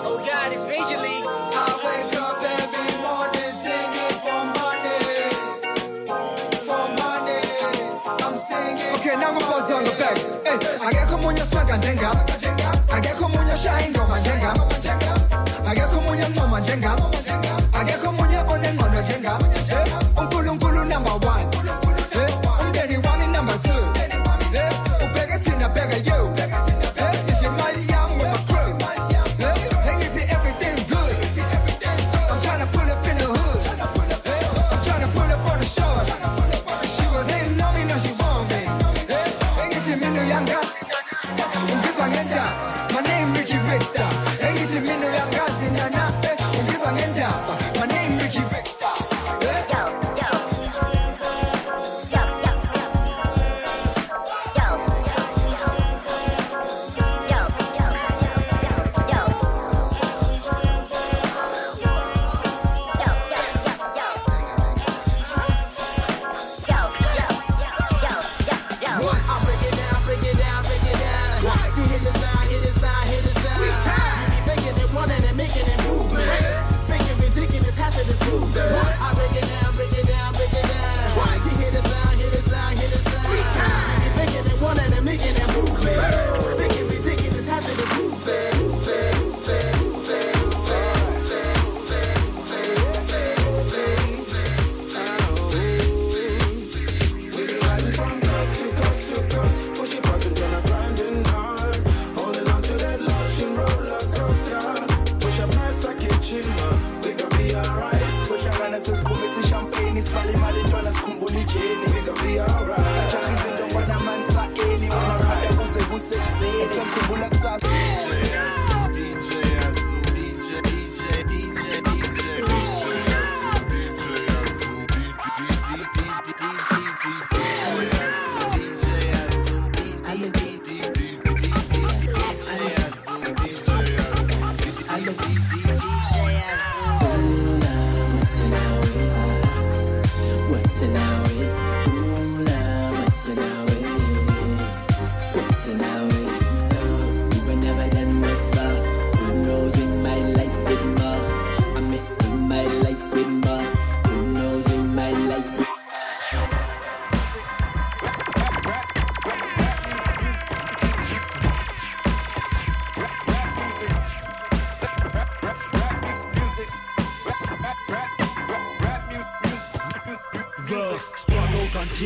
Oh God, it's Major. I wake up every morning singing for money. For money. I'm singing. Okay, now go pause on the back. Hey, I get come on your swag and jenga. I get come on your shine go my jenga, I get how you own and on your jenga.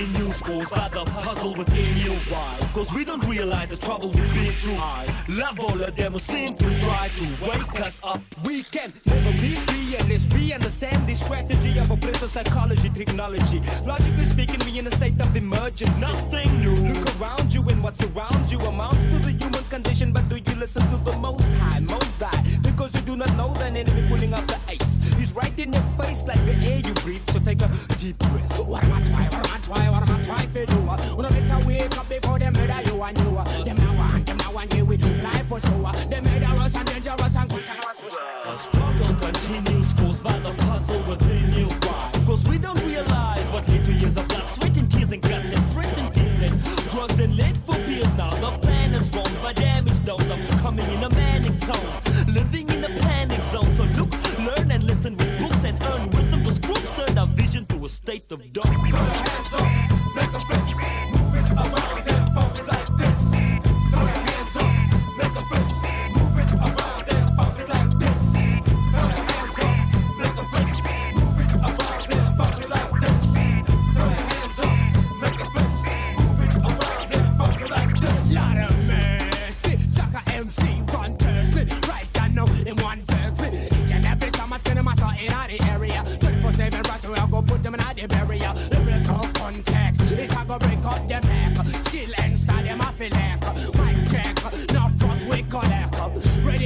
Continues, caused by the puzzle within you. Why? Cause we don't realize the trouble we've been through. I love all of them seem to try to wake us up. We can never be unless we understand the strategy of a place of psychology technology. Logically speaking, we in a state of emergency. Nothing new. Look around you and what's around you amounts to the human condition. But do you listen to the most high, most die? Because you do not know the enemy pulling out the ace. Right in your face like the air you breathe. So take a deep breath. What am I try? What am I try? What am I try to do? I better wake up before them murder you and you. Them now want, them now want you with life for so.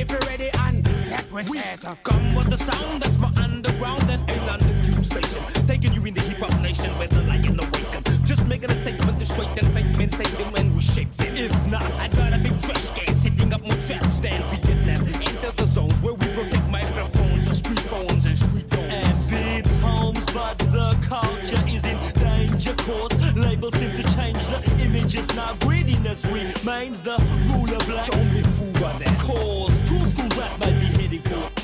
Ready for ready and set we set. Come with the sound that's my underground and a London tube station. Taking you in the hip hop nation where the lion awaken. Just making a statement to straight and fake, maintain them when we shape it. If not, I got a big trash can setting up more traps than Vietnam. Enter the zones where we protect microphones and street phones and street phones. And beats homes, but the culture is in danger. Cause labels seem to just now greediness remains the rule of black. Don't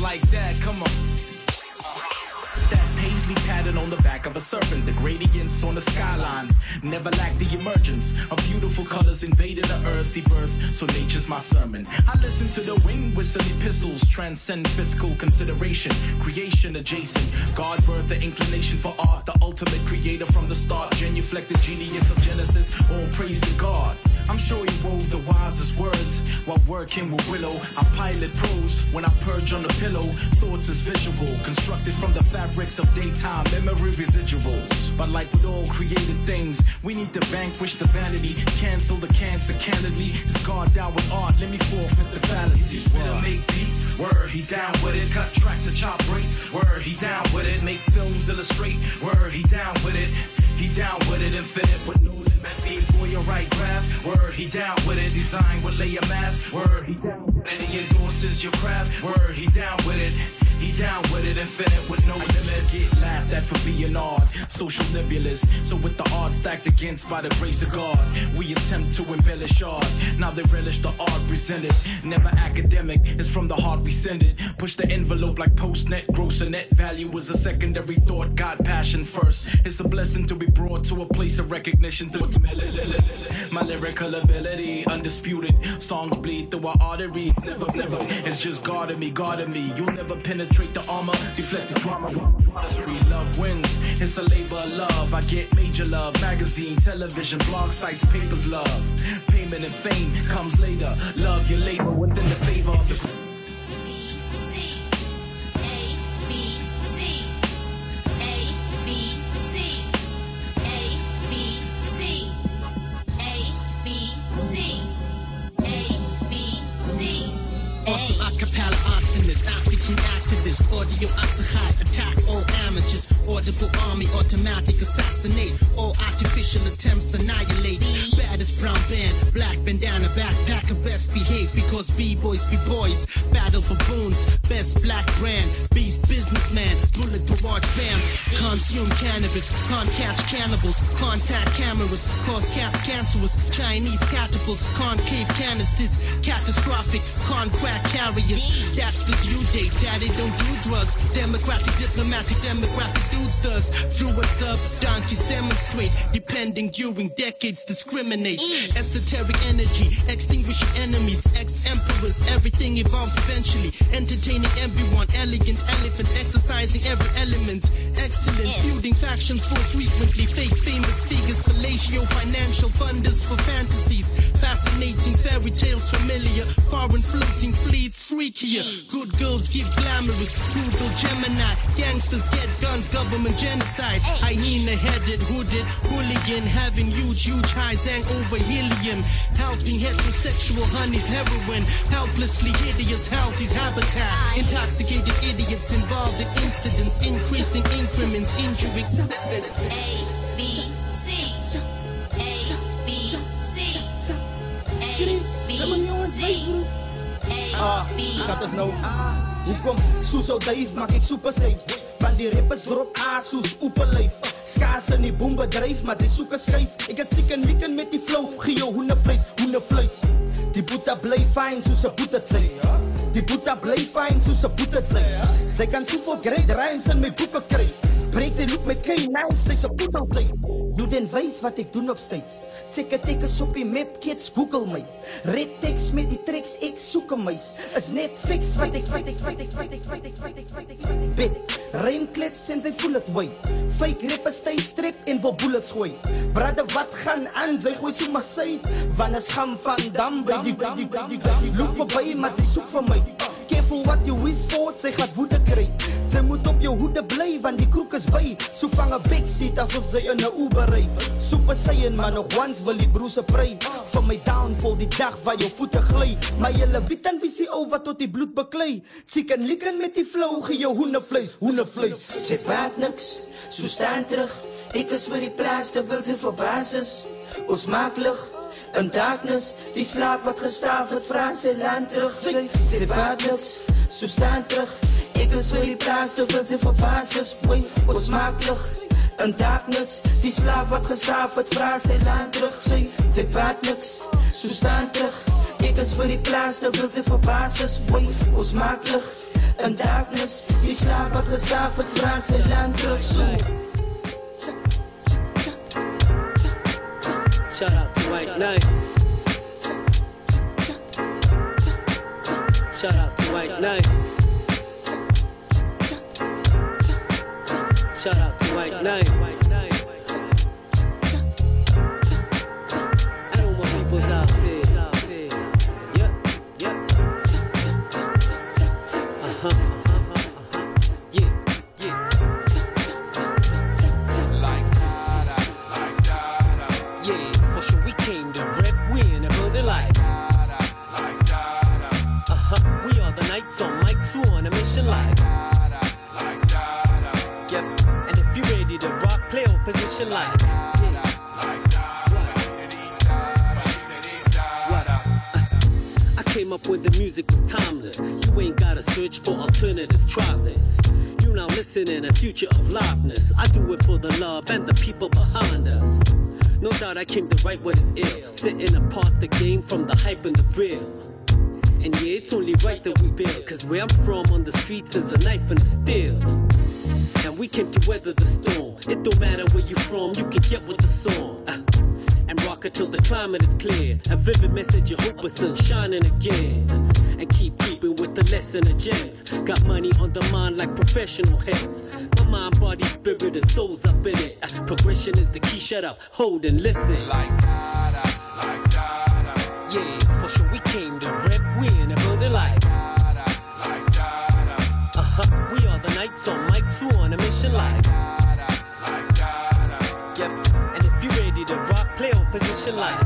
Like that, come on. That paisley pattern on the back of a serpent, the gradients on the skyline never lack the emergence of beautiful colors invading the earthy birth. So nature's my sermon. I listen to the wind whistle epistles, transcend fiscal consideration, creation adjacent. God birthed the inclination for art, the ultimate creator from the start, genuflect the genius of Genesis. All praise to God. I'm sure he wove the wisest words while working with Willow. I pilot prose when I purge on the pillow. Thoughts is visual, constructed from the fabrics of daytime memory residuals. But like with all created things, we need to vanquish the vanity, cancel the cancer candidly. Is God down with art? Let me forfeit the fallacies. Will make beats, word he down with it. Cut tracks and chop race, word he down with it. Make films illustrate, word he down with it. He down with it, infinite with no For your right graph, word he down with it. Design with layer mask, word he down it. He endorses your craft, word he down with it. He down with it, infinite with no limits. Get laughed at for being odd, social nebulous. So with the odds stacked against by the grace of God, we attempt to embellish art. Now they relish the art presented. Never academic, it's from the heart we send it. Push the envelope like post-net, gross and net value is a secondary thought. God passion first. It's a blessing to be brought to a place of recognition through my lyrical ability, undisputed. Songs bleed through our arteries. Never, never. It's just God guarding me, God guarding me. You'll never penetrate the armor, deflect the trauma. Love wins. It's a labor of love. I get major love. Magazine, television, blog sites, papers, love. Payment and fame comes later. Love your labor within the favor of the. and down the backpack best behave because b-boys be boys, battle baboons, best black brand, beast businessman, bullet barrage bam, consume cannabis, can't catch cannibals, contact cameras, cause cats cancerous, Chinese catapults, concave canisters, catastrophic, con crack carriers. That's the due date, daddy don't do drugs. Democratic, diplomatic, demographic dudes does. Druid stuff, donkeys demonstrate. Depending during decades, discriminate. Mm. Esoteric energy, extinguishing enemies, ex emperors. Everything evolves eventually. Entertaining everyone, elegant elephant, exercising every element. Excellent, feuding factions for frequently. Fake famous figures, fellatio, financial funders for fantasies. Fascinating fairy tales familiar. Foreign floating fleets freakier. Good girls give glamorous. Google Gemini. Gangsters get guns, government genocide. Hyena headed, hooded, hooligan. Having huge, huge highs hang over helium. Helping heterosexual honeys heroin. Helplessly hideous Halsey's habitat. Intoxicated idiots involved in incidents. Increasing increments, injury. A, B, gaat ah, ons nou Hoe kom Soes op Dave, maak ik super safe. Van die rippers drop Asus, oeperleef. Schaas in die boombedrijf, maar ze zoeken scheef. Ik het zieken likken met die flow. Gio, hoenevlees, hoenevlees Die boeta bleef fijn, zo ze boet het zijn Die boeta bleef fijn, zo ze boet het zijn Zij kan zoveel great rhymes in mijn boeken krijgen. Breek sy loop met K9, sy's 'n poedel sy. Jy den wys wat ek doen op steeds. Check dit ek is op die map, kids Google my. Red text met die tricks ek soek hom mys. Is net fix wat ek wat ek wat ek wat ek wat ek wat ek wat ek. Bit rein klits en sy voel dit wy. Fake rappers stay strip en wil bullets gooi. Brother wat gaan aan? Sy gooi so maar sy. Wanneer skam van dam by die by die by die. Loop verby maar sy soek vir my. Careful what you wish for, sy gaat woede kry Ze moet op jou hoede bly want die kroeg is by. So vang 'n backseat asof sy 'n Uber ry. Super saiyan maar nog once wil die broer se prei. Van my downfall die dag waar jou voete gly. Julle weet dan wie se ou wat tot die bloed beklei. Chicken licken met die flow gee jou hoendervleis, hoendervleis. Sy praat niks, so staan terug. Ek is vir die plaas, terwyl sy verbaas is. Ons maak lig Een darkness die slaap wat gestaafd het Franse land terug. Ze badelijks, zo staan terug. Ik is voor die plaats, te veel voor verbazen, Boy, smakelijk. Een darkness die slaap wat gestaafd het Franse land terug. Ze badelijks, zo staan terug. Ik is voor die plaats, te veel voor verbazen, Boy, smakelijk. Een darkness die slaap wat gestaafd het Franse land terug. Shout out to White Knight. Shout out to White Knight. Shout out to White Knight. I don't want people's out I came to write what is ill, setting apart the game from the hype and the real. And yeah, it's only right that we build, cause where I'm from on the streets is a knife and a steel. And we came to weather rock it the climate is clear. A vivid message of hope with sun shining again. And keep keeping with the lesson of gems. Got money on the mind like professional heads. My mind, body, spirit, and soul's up in it. Uh, progression is the key. Shut up, hold and listen. Like Yeah, for sure we came to rep. We in a building like. Uh huh. We are the knights on mics who on a mission like. Position like.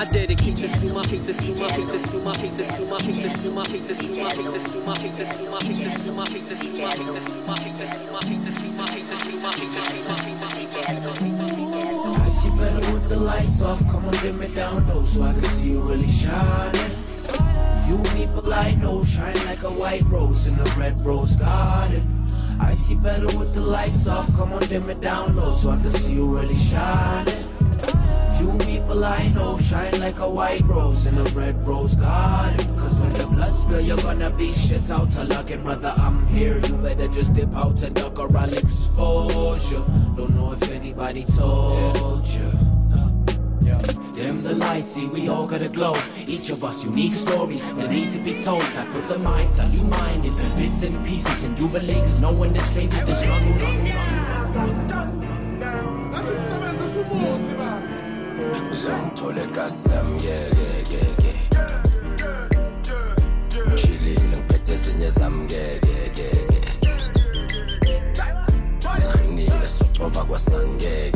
I dedicate this to my hate this to my hate this to my hate this to my hate this to my hate this to my hate this to my hate this to my hate this to my hate this to my hate this to my hate this to my hate this to my hate this to my hate this to my hate this to I see better with the lights off. Come on, dim it down low so I can see you really shining. Few people I know shine like a white rose in a red rose garden. I see better with the lights off. Come on, dim it down low so I can see you really shining. Few people I know shine like a white rose in a red rose garden. Cause when the blood spill, you're gonna be shit out to luck. And brother, I'm here. You better just dip out and duck or I'll expose you. Don't know if anybody told you. Dim the lights, see we all gotta glow. Each of us unique stories that need to be told. I put the mind, tell you mind in bits and pieces and jubilate, cause no one is straight with the struggle. Uzongithola egasam yeah yeah yeah yeah Chilling ngiphethe ezinye Siqinile socova yeah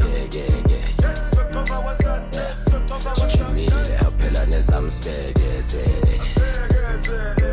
Şöyle yapılanı zamsbedesene Şöyle yapılanı zamsbedesene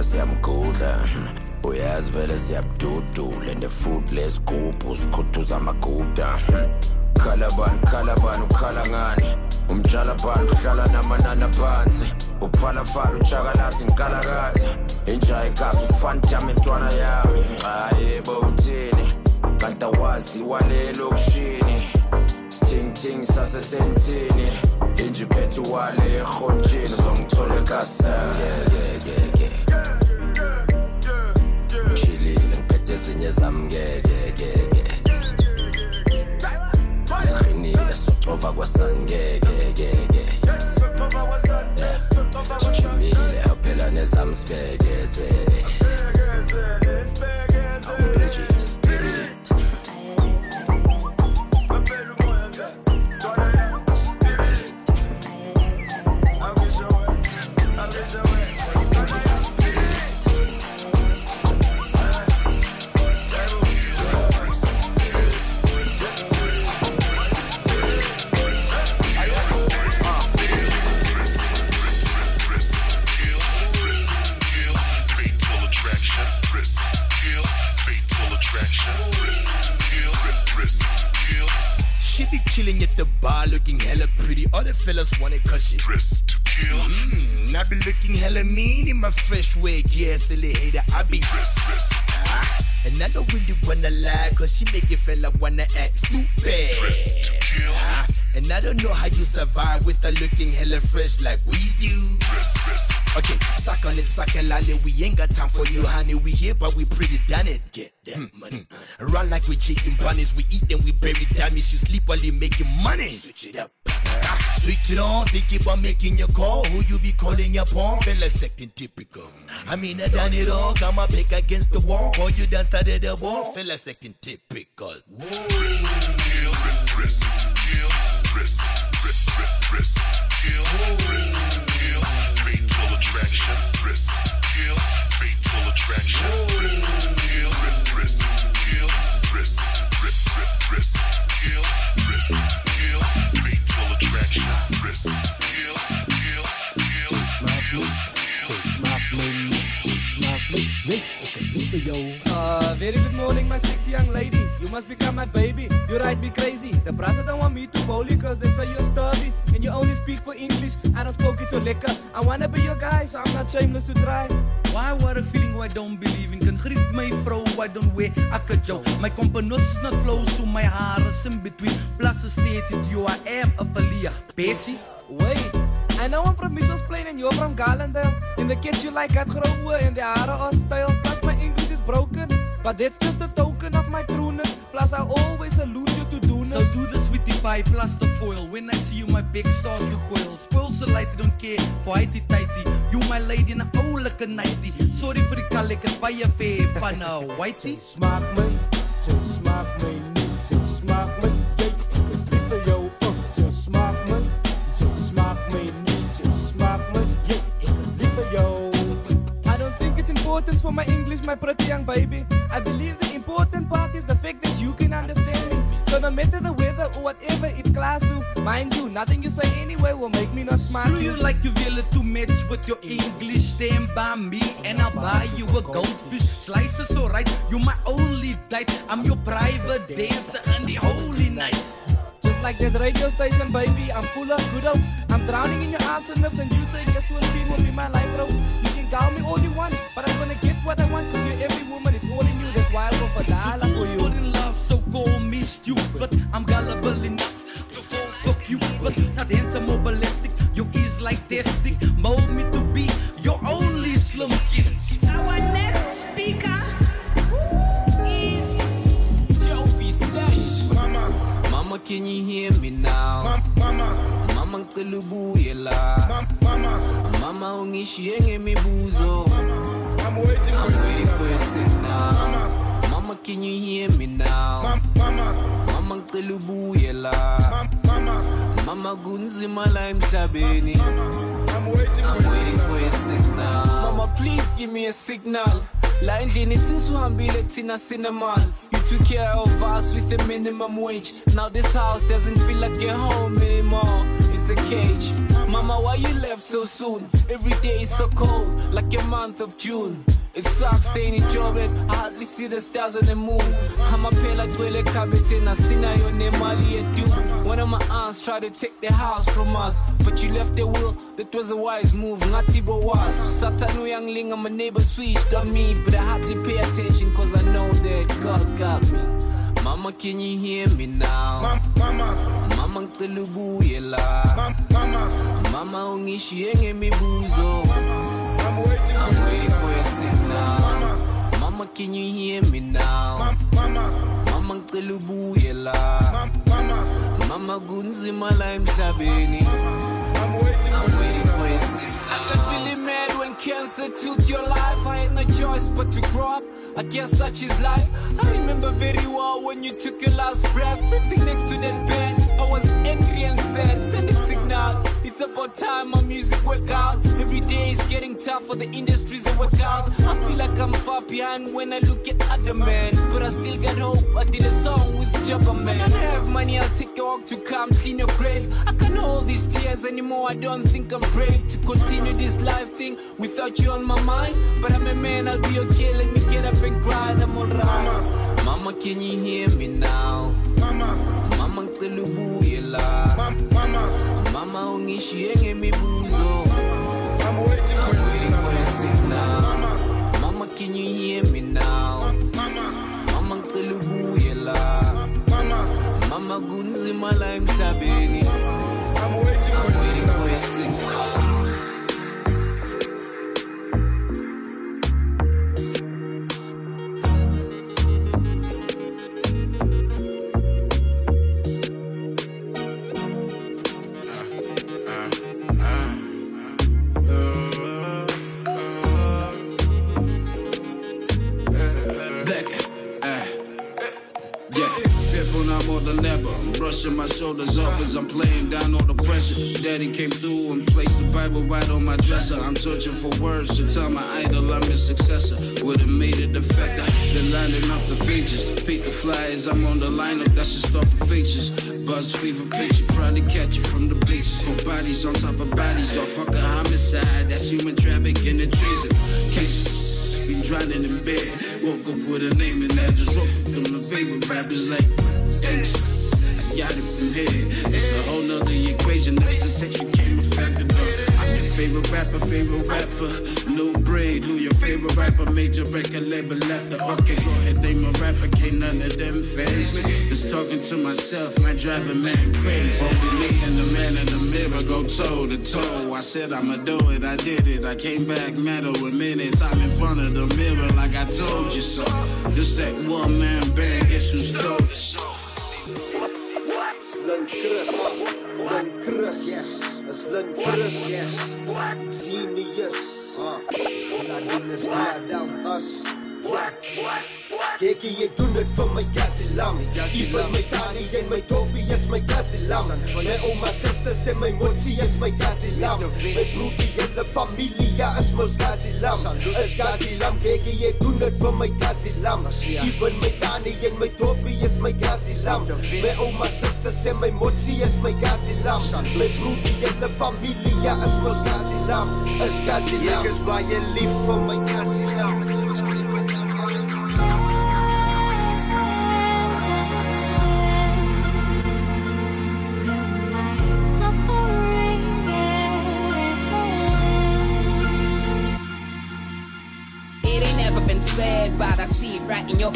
ukusuka siyamgudla. Uyazi vele siyabududula and futhi lesigubhu sikhuthuza amaguda. Khala bani khala bani ukhala ngani? Umtshala bani uhlala namanani aphansi. Uphalafala utshakalasi ngikalakaza inja igazi ufantama intwana yami. Ah, Hayebo uthini? Kanti awazi walelokishini sithingithingi sasesentini inje iphethe uwale erhotshini uzongithola nezam ngekekeke siqinile soxova kwasangekekeke sijimile aphela nezam sibekezele Awumphethe spirit chilling at the bar looking hella pretty. All the fellas want it cause she dressed to kill. Mm, I be looking hella mean in my fresh wig. Yeah, silly hater, I be Ah, And I don't really wanna lie cause she make it fella wanna act stupid. Dressed to Ah, And I don't know how you survive with her looking hella fresh like we do. Okay, suck on it, suck a lolly. We ain't got time for you, honey. We here, but we pretty done it. Get that money. Run like we chasing bunnies. We eat and we bury dummies. You sleep while you making money. Switch it up. Ah, Switch it on, think about making your call. Who you be calling your pawn? Feel acting typical. I mean, I done it all. Got my back against the wall. Or you done started the war. Feel acting typical. Risk, kill, very good morning, my sexy young lady. You must become my baby. You ride me crazy. The brasa don't want me to bowl cause they say you're sturdy and you only speak for English. I don't spoke it so lekker. I wanna be your guy, so I'm not shameless to try. Why what a feeling why don't believe in Kan griet my vrou why don't wear het jou My komponos is not flow so my hare is in between Plus the state it you I am a falia Betsy Wait, I know I'm from Mitchell's Plain and you're from Garlandale. In the kids you like got groewe and the are style. Plus my English is broken, but that's just a token of my trueness. Plus I always salute you to do So do this with the pie plus the foil. When I see you my big stars to coil Spoils the light, I don't care. For highty tighty. You my lady na oulike nighty. Sorry vir die kal, ek is baie ver van a whitey? Smaak my, just smaak my it's important for my English, my pretty young baby. I believe the important part is the fact that you can understand me. So no matter the weather or whatever, it's class to mind you. Nothing you say anyway will make me not smile. Screw you like you it to match with your English Stand by me and I'll buy you a goldfish Slices alright, You're my only date I'm your private dancer on the holy night Just like that radio station, baby, I'm full of good hope. I'm drowning in your arms and lips, and you say yes to a spin will be my life, bro. You can call me all you want, but I'm gonna get what I want, cause you're every woman, it's all in you. That's why I go for dollar for you. Fall in love, so call me stupid But I'm gullible enough to fall for Cupid Not handsome or ballistic, your ears like testic Mold me to be your only slim kid Our next speaker is Jovi Slash. Mama, Mama, can you hear me now? Mama, Mama, mama, ngicela ubuye Mama, Mama, ungishiye ngemibuzo. I'm waiting for, I'm waiting for your signal. Mama, Mama, can you hear me now? Mama, Mama, ngicela ubuye la. Mama, Mama, kunzima la emhlabeni. I'm waiting, I'm waiting for your signal. Mama, please give me a signal. La endlini since uhambile thina sinemal You took care of us with a minimum wage Now this house doesn't feel like a home anymore It's a cage. Mama, why you left so soon? Every day is so cold, like a month of June. It sucks staying in Joburg, I hardly see the stars and the moon. Amaphela gcwele ekhabetheni asinayo nemali yedu One of my aunts tried to take the house from us But you left the will, that was a wise move ngathi bowazi Satan uyanglinga, my neighbor switched on me But I hardly pay attention cause I know that God got me. Mama, can you hear me now? Mama, Mama, ngicela ubuye la Mama, Mama, ungishiye ngemibuzo I'm waiting for your signal Mama, Mama, can you hear me now? Mama, Mama, ngicela ubuye la. Mama, Mama, kunzima la emhlabeni. I'm waiting for a signal. I got really mad when cancer took your life. I had no choice but to grow up. I guess such is life. I remember very well when you took your last breath. Sitting next to that bed, I was angry and sad. Send a signal. It's about time my music work out. Every day is getting tough for the industries to work out. I feel like I'm far behind when I look at other men. But I still got hope. I did a song with Jabba Man. I don't have money, I'll take a walk to come clean your grave. I can't hold these tears anymore. I don't think I'm brave to continue this life thing without you on my mind. But I'm a man, I'll be okay. Let me get up and grind. I'm alright. Mama, Mama, can you hear me now? Mama, ngicela ubuye la. Mama, Mama, ungishiye ngemibuzo. I'm waiting for, a signal. Mama, Mama, can you hear me now? Mama, Mama, ngicela ubuye la. Mama, Mama, kunzima la emhlabeni. I'm My shoulders up as I'm playing down all the pressure. Daddy came through and placed the Bible right on my dresser. I'm searching for words to tell my idol I'm his successor. Would've made it effect. Then lining up the features. Peek the flyers, I'm on the lineup, that's just start the features. Buzz fever picture, probably catch it from the bleachers. From bodies on top of bodies, dog fuck a homicide. That's human trafficking and treason. Cases been drowning in bed. Woke up with a name and address. Woke up on the favorite rappers like X. Got it from here. It's a whole nother equation. Ever since you became a factor, though. I'm your favorite rapper, favorite rapper. No braid. Who your favorite rapper? Major record label after. Okay, go ahead, name a rapper. Can't none of them phase me. Just talking to myself, my driving man crazy. Only me and the man in the mirror go toe to toe. I said I'ma do it, I did it. I came back metal with minutes. I'm in front of the mirror like I told you so. Just that one man band, guess who stole the show? Slim Chris, Slim Chris, yes, Slim Chris, yes, genius, uh, Nadine is blood out us. Kyk hier, ek doen dit vir my Gasilami. Vir my tannie en my topie is my Gasilami. My ouma, susters en my motsie is my Gasilami. My broertjie en my familie is mos Gasilami. Is Gasilami. Kyk hier, ek doen dit vir my Gasilami. Vir my tannie en my topie is my Gasilami. My ouma, susters en my motsie is my Gasilami. My broertjie en my familie is mos Gasilami. Is Gasilami. Ek is baie lief vir my Gasilami.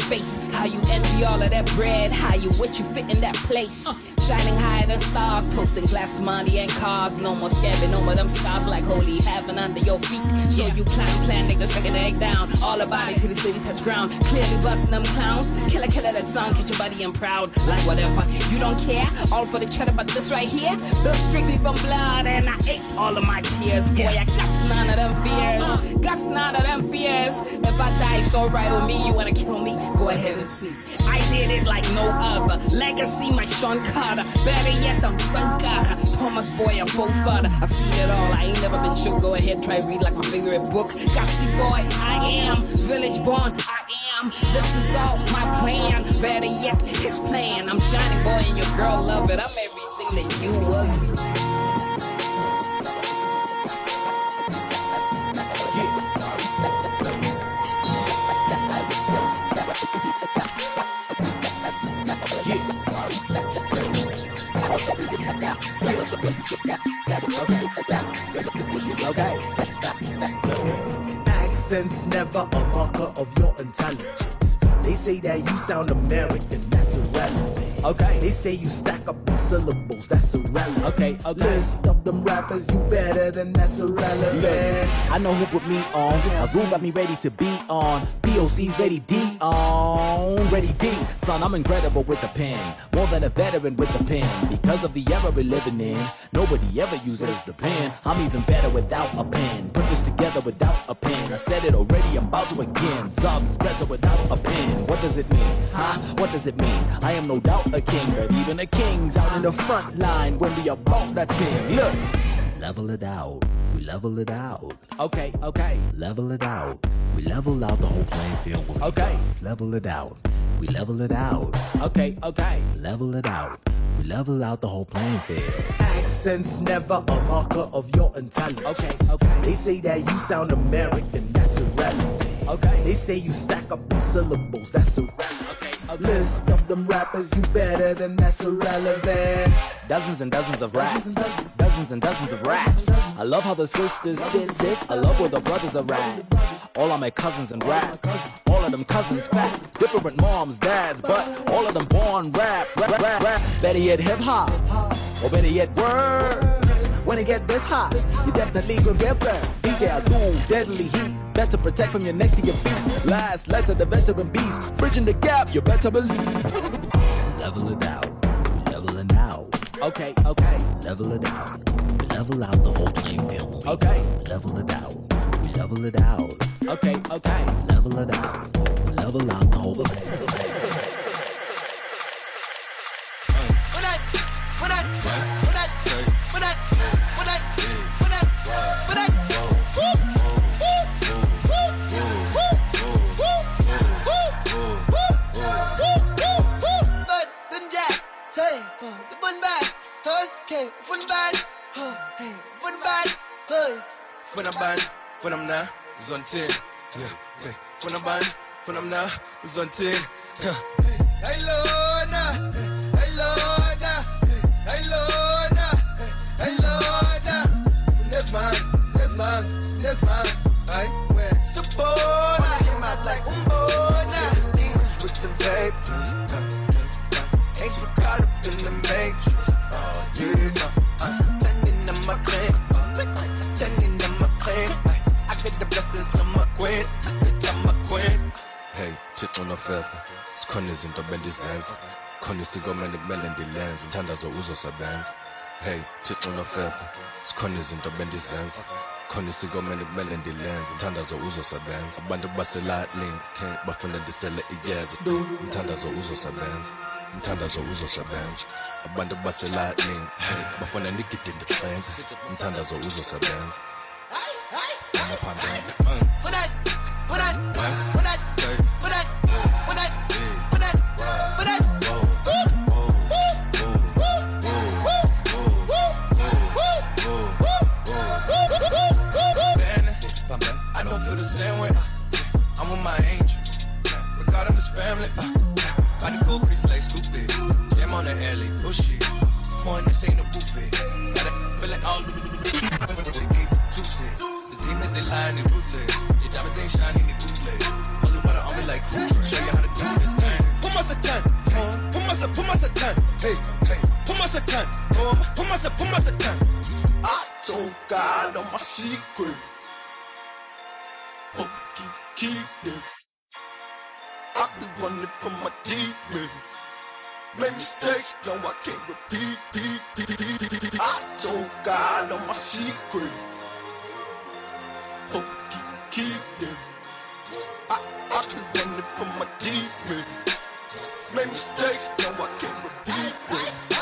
Face. How you envy all of that bread, how you wish you fit in that place. Shining higher than stars, toasting glass money and cars. No more scabbing over them scars like holy heaven under your feet. So you climb, plan, niggas shaking the egg down. All about it till the city touch ground. Clearly busting them clowns. Killer, killer that song, catch your body and proud. Like whatever, you don't care. All for the cheddar, but this right here, built strictly from blood. And I ate all of my tears. Boy, I got none of them fears. Uh-huh. Got none of them fears. If I die, it's alright with me. You wanna kill me? Go ahead and see. I did it like no other. Legacy, my Sean Carter. Better yet, I'm Sankara. Thomas Boy, I'm full father. I've seen it all. I ain't never been shook. Go ahead, try read like my favorite book. Gassy boy, I am. Village born, I am. This is all my plan. Better yet, his plan. I'm shining boy, and your girl love it. I'm everything that you was. Accent's never a marker of your intelligence. They say that you sound American, that's irrelevant. Okay. They say you stack up in syllables, that's irrelevant. Okay, okay. List of them rappers you better than that's irrelevant. I know who put me on. Azul got me ready to be on. POC's ready D on. Ready D. Son, I'm incredible with the pen. More than a veteran with the pen. Because of the era we're living in, nobody ever uses the pen. I'm even better without a pen. Put this together without a pen. I said it already, I'm about to again. Subs better without a pen. What does it mean? Huh? What does it mean? I am no doubt a king, but even the kings out in the front line when we about that thing. Look. Level it out. We level it out. Okay, okay. Level it out. We level out the whole playing field. when Okay. Level it out. We level it out. Okay, okay. Level it out. We level out the whole playing field. Accent's never a marker of your intelligence. Okay, okay. They say that you sound American, that's irrelevant. Okay. They say you stack up in syllables, that's irrelevant. A list of them rappers you better than that's irrelevant. Dozens and dozens of raps. Dozens and dozens of raps. I love how the sisters spit this. I love where the brothers are at. All of my cousins and raps. All of them cousins fat. Different moms, dads, but all of them born rap. Rap, rap, rap. Better yet hip hop. Or better yet words. When it get this hot, you definitely gonna get burned. DJ Azul, deadly heat. Better protect from your neck to your feet. Last letter, the veteran beast. Bridging the gap, you better believe. Level it out. Level it out. Okay, okay. Level it out. Level out the whole playing field. Okay. Level it out. Level it out. Okay, okay. Level it out. Level out the whole playing field. von der Bahn, von am Nah, Sonntag. Ja, hey. band, der Bahn, von am Nah, Sonntag. Ja. Hey, Ilona. Hey. Nofefe sikhona izinto bendizenza. Khona isikomele kumele ndilenze. Umthandazo uzosebenza. Hey thixo nofefe. Sikhona izinto bendizenza. Khona isikomele kumele ndilenze. Umthandazo uzosebenza. Abantu baselatling bafuna ndisele iyeza. Umthandazo uzosebenza. Umthandazo uzosebenza. Abantu baselatling bafuna ndigide ndixhenze umthandazo uzosebenza. Amaphambili Family. Uh, I to go crazy like stupid. Jam on the alley, push it. Point this ain't a buffet. Got it feeling all the gates too sick. The demons they lying and ruthless. Your diamonds ain't shining, they bootleg. Holy water on me like cool. Show you how to do this thing. Put us a. Put us a, put us a. Hey, hey. Put us a ton. Put us a, put us a. I told God all my secrets. Hope you keep, them. I be running from my demons. Make mistakes, no, I can't repeat. Peep, peep, peep. I told God all my secrets. Hope you keep them. I, I be running from my demons. Make mistakes, no, I can't repeat them.